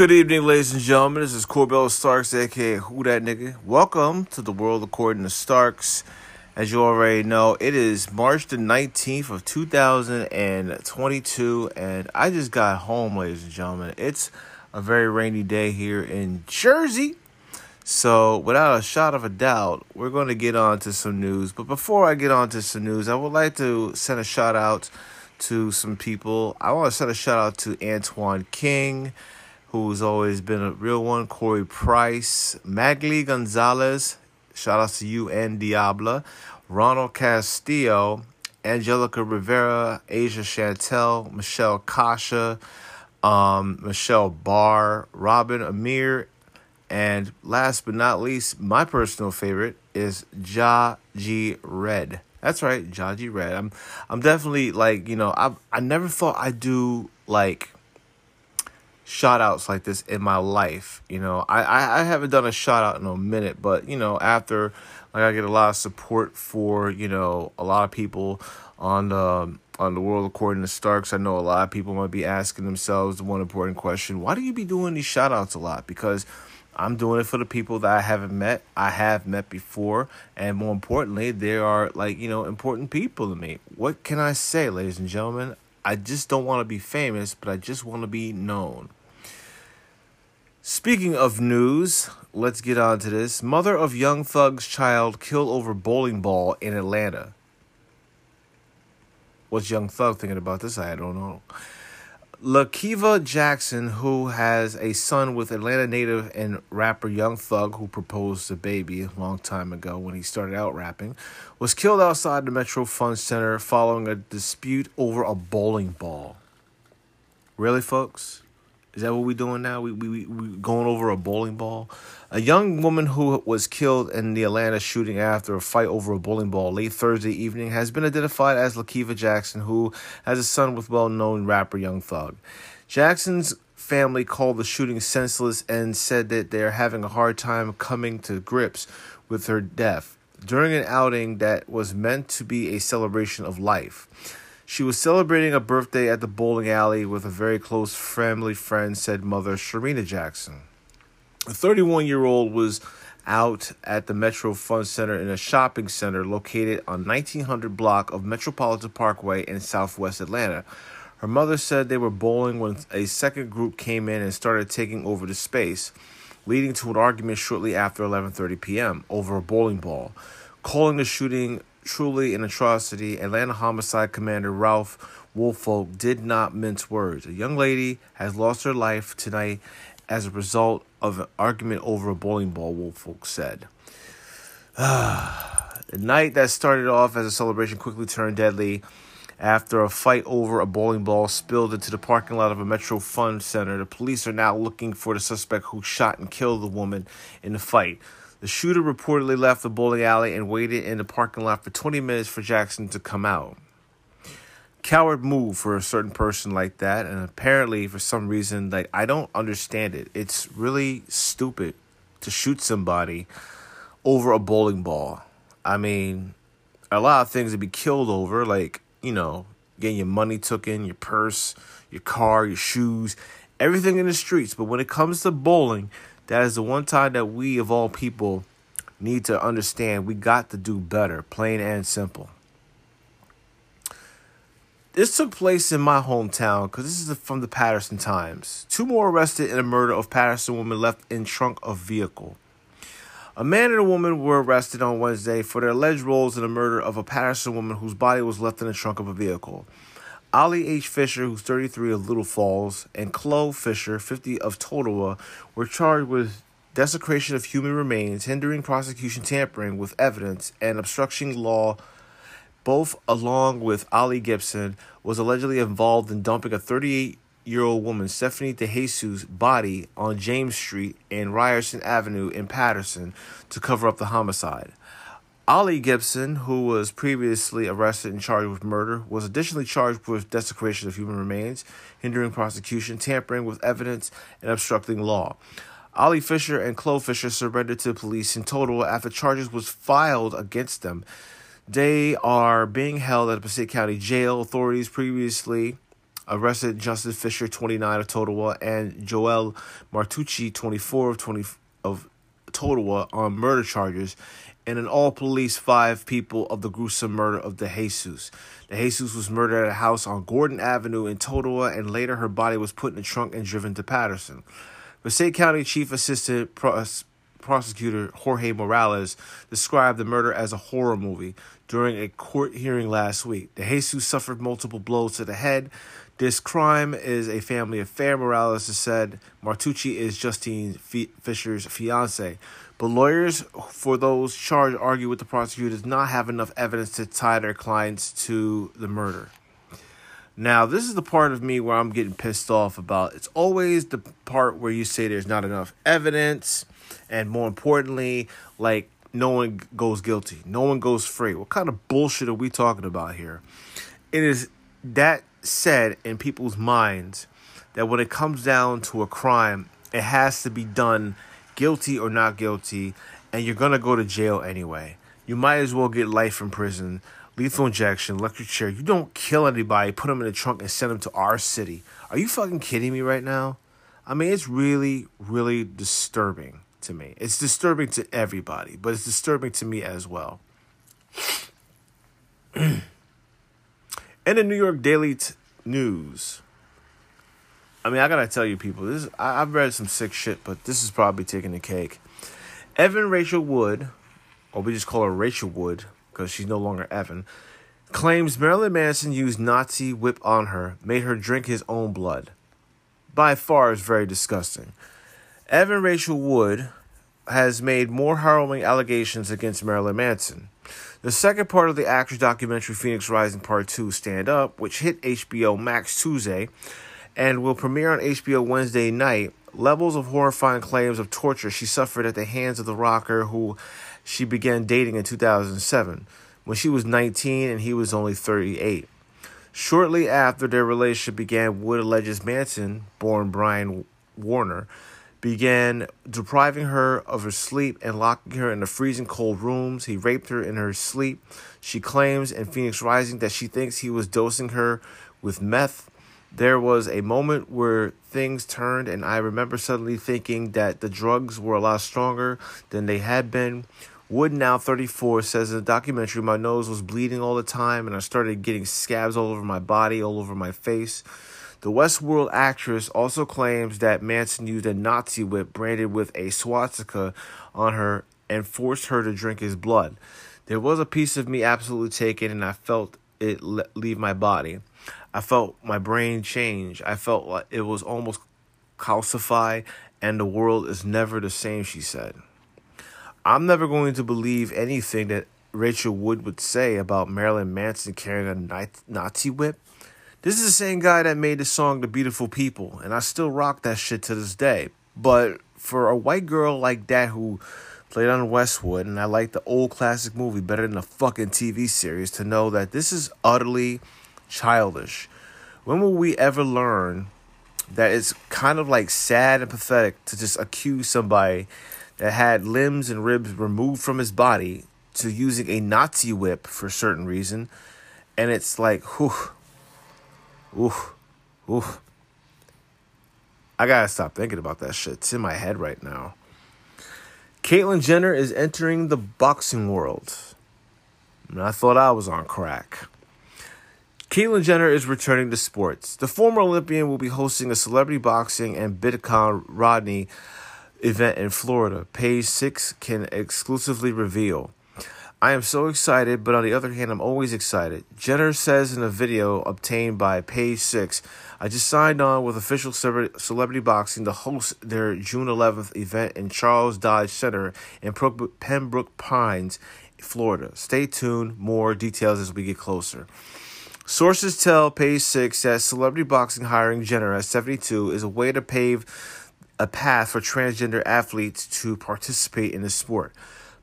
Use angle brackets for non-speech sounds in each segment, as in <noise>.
Good evening, ladies and gentlemen. This is Corbell Starks, aka Who That Nigga. Welcome to the world according to Starks. As you already know, it is March the 19th of 2022, and I just got home, ladies and gentlemen. It's a very rainy day here in Jersey. So, without a shot of a doubt, we're going to get on to some news. But before I get on to some news, I would like to send a shout out to some people. I want to send a shout out to Antoine King who's always been a real one, Corey Price, Magli Gonzalez, shout out to you and Diabla, Ronald Castillo, Angelica Rivera, Asia Chantel, Michelle Kasha, um, Michelle Barr, Robin Amir, and last but not least, my personal favorite is Ja Jaji Red. That's right, Jaji Red. I'm I'm definitely like, you know, I I never thought I'd do like shout outs like this in my life. You know, I, I, haven't done a shout out in a minute, but you know, after like I get a lot of support for, you know, a lot of people on the on the world according to Starks. I know a lot of people might be asking themselves the one important question, why do you be doing these shout outs a lot? Because I'm doing it for the people that I haven't met, I have met before, and more importantly, they are like, you know, important people to me. What can I say, ladies and gentlemen? I just don't want to be famous, but I just want to be known. Speaking of news, let's get on to this. Mother of Young Thug's child killed over bowling ball in Atlanta. What's Young Thug thinking about this? I don't know. Lakiva Jackson, who has a son with Atlanta native and rapper Young Thug, who proposed a baby a long time ago when he started out rapping, was killed outside the Metro Fun Center following a dispute over a bowling ball. Really, folks? Is that what we're doing now? We, we, we going over a bowling ball? A young woman who was killed in the Atlanta shooting after a fight over a bowling ball late Thursday evening has been identified as Lakiva Jackson, who has a son with well known rapper Young Thug. Jackson's family called the shooting senseless and said that they're having a hard time coming to grips with her death during an outing that was meant to be a celebration of life. She was celebrating a birthday at the bowling alley with a very close family friend, said mother Sharina Jackson. The 31 year old was out at the Metro Fun Center in a shopping center located on 1900 block of Metropolitan Parkway in southwest Atlanta. Her mother said they were bowling when a second group came in and started taking over the space, leading to an argument shortly after 11:30 p.m. over a bowling ball, calling the shooting truly an atrocity, Atlanta Homicide Commander Ralph Woolfolk did not mince words. A young lady has lost her life tonight as a result of an argument over a bowling ball, Woolfolk said. Ah, the night that started off as a celebration quickly turned deadly after a fight over a bowling ball spilled into the parking lot of a Metro Fun Center. The police are now looking for the suspect who shot and killed the woman in the fight. The shooter reportedly left the bowling alley and waited in the parking lot for 20 minutes for Jackson to come out. Coward move for a certain person like that, and apparently for some reason, like I don't understand it. It's really stupid to shoot somebody over a bowling ball. I mean, a lot of things to be killed over, like you know, getting your money took in, your purse, your car, your shoes, everything in the streets. But when it comes to bowling, that is the one time that we, of all people, need to understand we got to do better, plain and simple. This took place in my hometown because this is from the Paterson Times. Two more arrested in a murder of Paterson woman left in trunk of vehicle. A man and a woman were arrested on Wednesday for their alleged roles in the murder of a Paterson woman whose body was left in the trunk of a vehicle. Ollie H. Fisher, who's 33 of Little Falls, and Chloe Fisher, 50 of Totowa, were charged with desecration of human remains, hindering prosecution tampering with evidence, and obstructing law. Both, along with Ollie Gibson, was allegedly involved in dumping a 38 year old woman, Stephanie DeJesus' body on James Street and Ryerson Avenue in Paterson to cover up the homicide. Ollie Gibson, who was previously arrested and charged with murder, was additionally charged with desecration of human remains, hindering prosecution, tampering with evidence, and obstructing law. Ollie Fisher and Chloe Fisher surrendered to police in total after charges was filed against them. They are being held at the Passaic County Jail. Authorities previously arrested Justin Fisher, 29 of Totowa, and Joel Martucci, 24 of 20 of Totowa, on murder charges, and an all police five people of the gruesome murder of De Jesus. De Jesus was murdered at a house on Gordon Avenue in Totowa, and later her body was put in a trunk and driven to Paterson. Passaic County Chief Assistant Pros- Prosecutor Jorge Morales described the murder as a horror movie during a court hearing last week. De Jesus suffered multiple blows to the head. This crime is a family affair, Morales has said. Martucci is Justine Fisher's fiance. But lawyers for those charged argue with the prosecutor does not have enough evidence to tie their clients to the murder. Now, this is the part of me where I'm getting pissed off about. It's always the part where you say there's not enough evidence, and more importantly, like no one goes guilty, no one goes free. What kind of bullshit are we talking about here? It is that said in people's minds that when it comes down to a crime, it has to be done guilty or not guilty, and you're gonna go to jail anyway. You might as well get life in prison lethal injection, electric chair. You don't kill anybody, put them in the trunk, and send them to our city. Are you fucking kidding me right now? I mean, it's really, really disturbing to me. It's disturbing to everybody, but it's disturbing to me as well. <clears throat> in the New York Daily t- News, I mean, I gotta tell you, people, this is, I, I've read some sick shit, but this is probably taking the cake. Evan Rachel Wood, or we just call her Rachel Wood, because she's no longer Evan, claims Marilyn Manson used Nazi whip on her, made her drink his own blood. By far is very disgusting. Evan Rachel Wood has made more harrowing allegations against Marilyn Manson. The second part of the actor's documentary Phoenix Rising Part 2 Stand Up, which hit HBO Max Tuesday and will premiere on HBO Wednesday night, levels of horrifying claims of torture she suffered at the hands of the rocker who she began dating in 2007 when she was 19 and he was only 38. Shortly after their relationship began, Wood alleges Manson, born Brian Warner, began depriving her of her sleep and locking her in the freezing cold rooms. He raped her in her sleep. She claims in Phoenix Rising that she thinks he was dosing her with meth. There was a moment where things turned, and I remember suddenly thinking that the drugs were a lot stronger than they had been. Wood, now 34, says in the documentary, my nose was bleeding all the time and I started getting scabs all over my body, all over my face. The Westworld actress also claims that Manson used a Nazi whip branded with a swastika on her and forced her to drink his blood. There was a piece of me absolutely taken and I felt it leave my body. I felt my brain change. I felt like it was almost calcified and the world is never the same, she said. I'm never going to believe anything that Rachel Wood would say about Marilyn Manson carrying a Nazi whip. This is the same guy that made the song The Beautiful People, and I still rock that shit to this day. But for a white girl like that who played on Westwood, and I like the old classic movie better than the fucking TV series, to know that this is utterly childish. When will we ever learn that it's kind of like sad and pathetic to just accuse somebody that had limbs and ribs removed from his body to using a Nazi whip for a certain reason. And it's like, whew, whew, whew. I gotta stop thinking about that shit. It's in my head right now. Caitlyn Jenner is entering the boxing world. And I thought I was on crack. Caitlyn Jenner is returning to sports. The former Olympian will be hosting a celebrity boxing and Budokan Rodney event in Florida, Page 6 can exclusively reveal. I am so excited, but on the other hand, I'm always excited. Jenner says in a video obtained by Page 6, I just signed on with official celebrity boxing to host their June 11th event in Charles Dodge Center in Pembroke Pines, Florida. Stay tuned, more details as we get closer. Sources tell Page 6 that celebrity boxing hiring Jenner at 72 is a way to pave a path for transgender athletes to participate in the sport.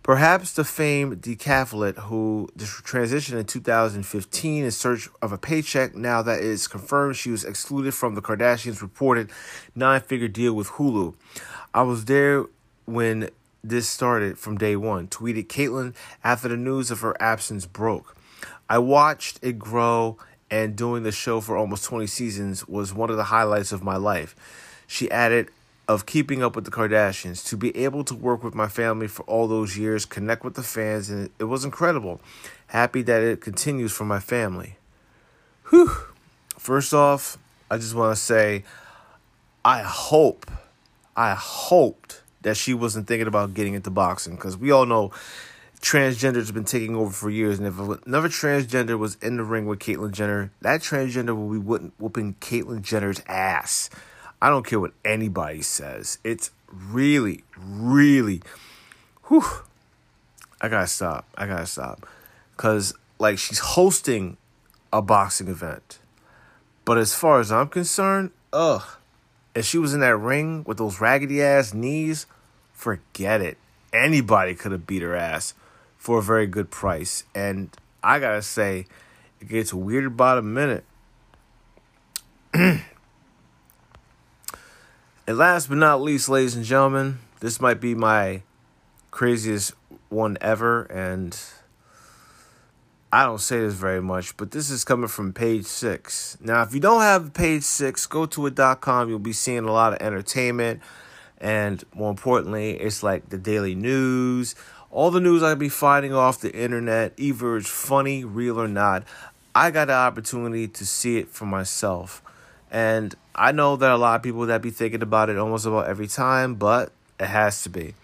Perhaps the famed decathlete who transitioned in 2015 in search of a paycheck, now that is confirmed she was excluded from the Kardashians' reported nine figure deal with Hulu. I was there when this started from day one, tweeted Caitlyn after the news of her absence broke. I watched it grow and doing the show for almost 20 seasons was one of the highlights of my life. She added, of keeping up with the Kardashians, to be able to work with my family for all those years, connect with the fans, and it was incredible. Happy that it continues for my family. Whew. First off, I just want to say, I hope, I hoped that she wasn't thinking about getting into boxing because we all know transgenders have been taking over for years. And if another transgender was in the ring with Caitlyn Jenner, that transgender will be whooping Caitlyn Jenner's ass. I don't care what anybody says. It's really, really, whew. I gotta stop. I gotta stop. Because, like, she's hosting a boxing event. But as far as I'm concerned, ugh. If she was in that ring with those raggedy ass knees, forget it. Anybody could have beat her ass for a very good price. And I gotta say, it gets weird about a minute. <clears throat> and last but not least, ladies and gentlemen, this might be my craziest one ever, and I don't say this very much, but this is coming from page six. Now, if you don't have page six, go to it.com. You'll be seeing a lot of entertainment. And more importantly, it's like the daily news, all the news I'd be finding off the internet, either it's funny, real or not. I got the opportunity to see it for myself. And I know that a lot of people that be thinking about it almost about every time, but it has to be.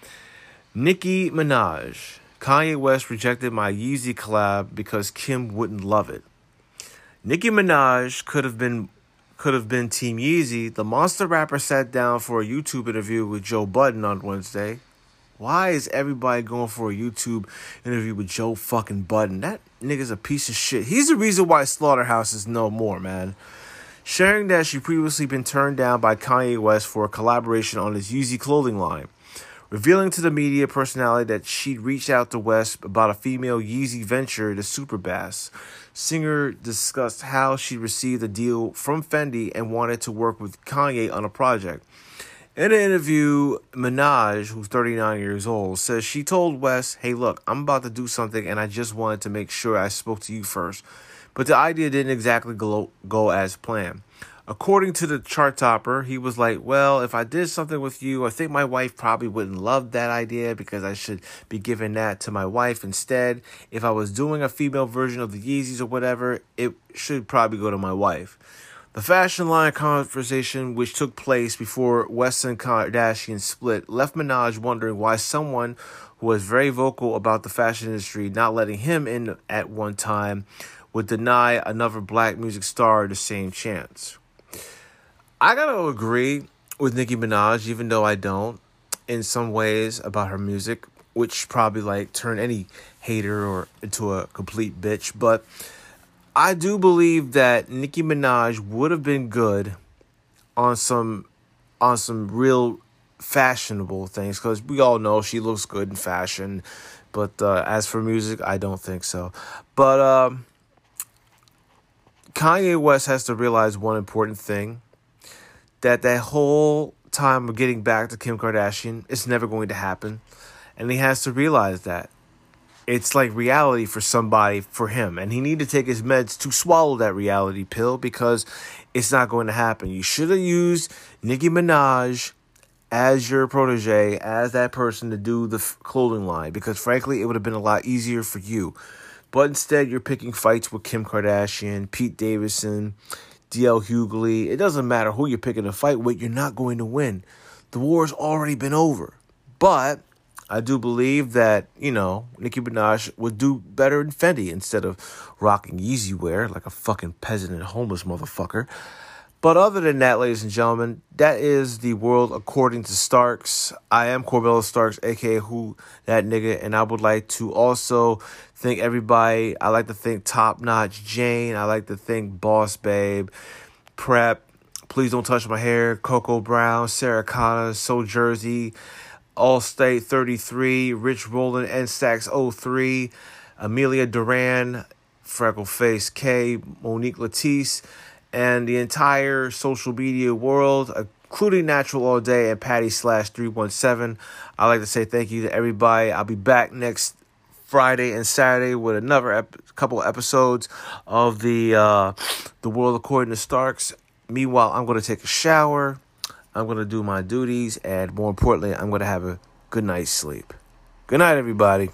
Nicki Minaj Kanye West rejected my Yeezy collab because Kim wouldn't love it. Nicki Minaj could have been could have been Team Yeezy. The monster rapper sat down for a YouTube interview with Joe Budden on Wednesday. Why is everybody going for a YouTube interview with Joe fucking Budden? That nigga's a piece of shit. He's the reason why Slaughterhouse is no more, man. Sharing that she previously been turned down by Kanye West for a collaboration on his Yeezy clothing line revealing to the media personality that she'd reached out to West about a female Yeezy venture to Superbass. Singer discussed how she received a deal from Fendi and wanted to work with Kanye on a project. In an interview, Minaj, who's 39 years old, says she told West, Hey, look, I'm about to do something and I just wanted to make sure I spoke to you first. But the idea didn't exactly go, go as planned. According to the chart topper, he was like, Well, if I did something with you, I think my wife probably wouldn't love that idea because I should be giving that to my wife instead. If I was doing a female version of the Yeezys or whatever, it should probably go to my wife. The fashion line conversation, which took place before West and Kardashian split, left Minaj wondering why someone who was very vocal about the fashion industry not letting him in at one time would deny another black music star the same chance. I gotta agree with Nicki Minaj, even though I don't, in some ways about her music, which probably like turn any hater or into a complete bitch. But I do believe that Nicki Minaj would have been good on some on some real fashionable things because we all know she looks good in fashion. But uh, as for music, I don't think so. But um, Kanye West has to realize one important thing that that whole time of getting back to Kim Kardashian is never going to happen. And he has to realize that. It's like reality for somebody, for him. And he need to take his meds to swallow that reality pill because it's not going to happen. You should have used Nicki Minaj as your protege, as that person to do the clothing line because frankly, it would have been a lot easier for you. But instead, you're picking fights with Kim Kardashian, Pete Davidson, DL Hughley. It doesn't matter who you're picking to fight with, you're not going to win. The war's already been over. But I do believe that, you know, Nicki Minaj would do better in Fendi instead of rocking Yeezy wear like a fucking peasant and homeless motherfucker. But other than that, ladies and gentlemen, that is the world according to Starks. I am Corbella Starks, aka Who That Nigga, and I would like to also thank everybody. I like to thank Top Notch Jane. I like to thank Boss Babe, Prep. Please don't touch my hair. Coco Brown, Sarah Connor, So Jersey, Allstate 33, Rich Roland, N Stacks 03, Amelia Duran, Freckle Face K, Monique Latisse and the entire social media world, including Natural All Day and Patty Slash 317. I'd like to say thank you to everybody. I'll be back next Friday and Saturday with another ep- couple episodes of the uh, the world according to Starks. Meanwhile, I'm going to take a shower. I'm going to do my duties, and more importantly, I'm going to have a good night's sleep. Good night, everybody.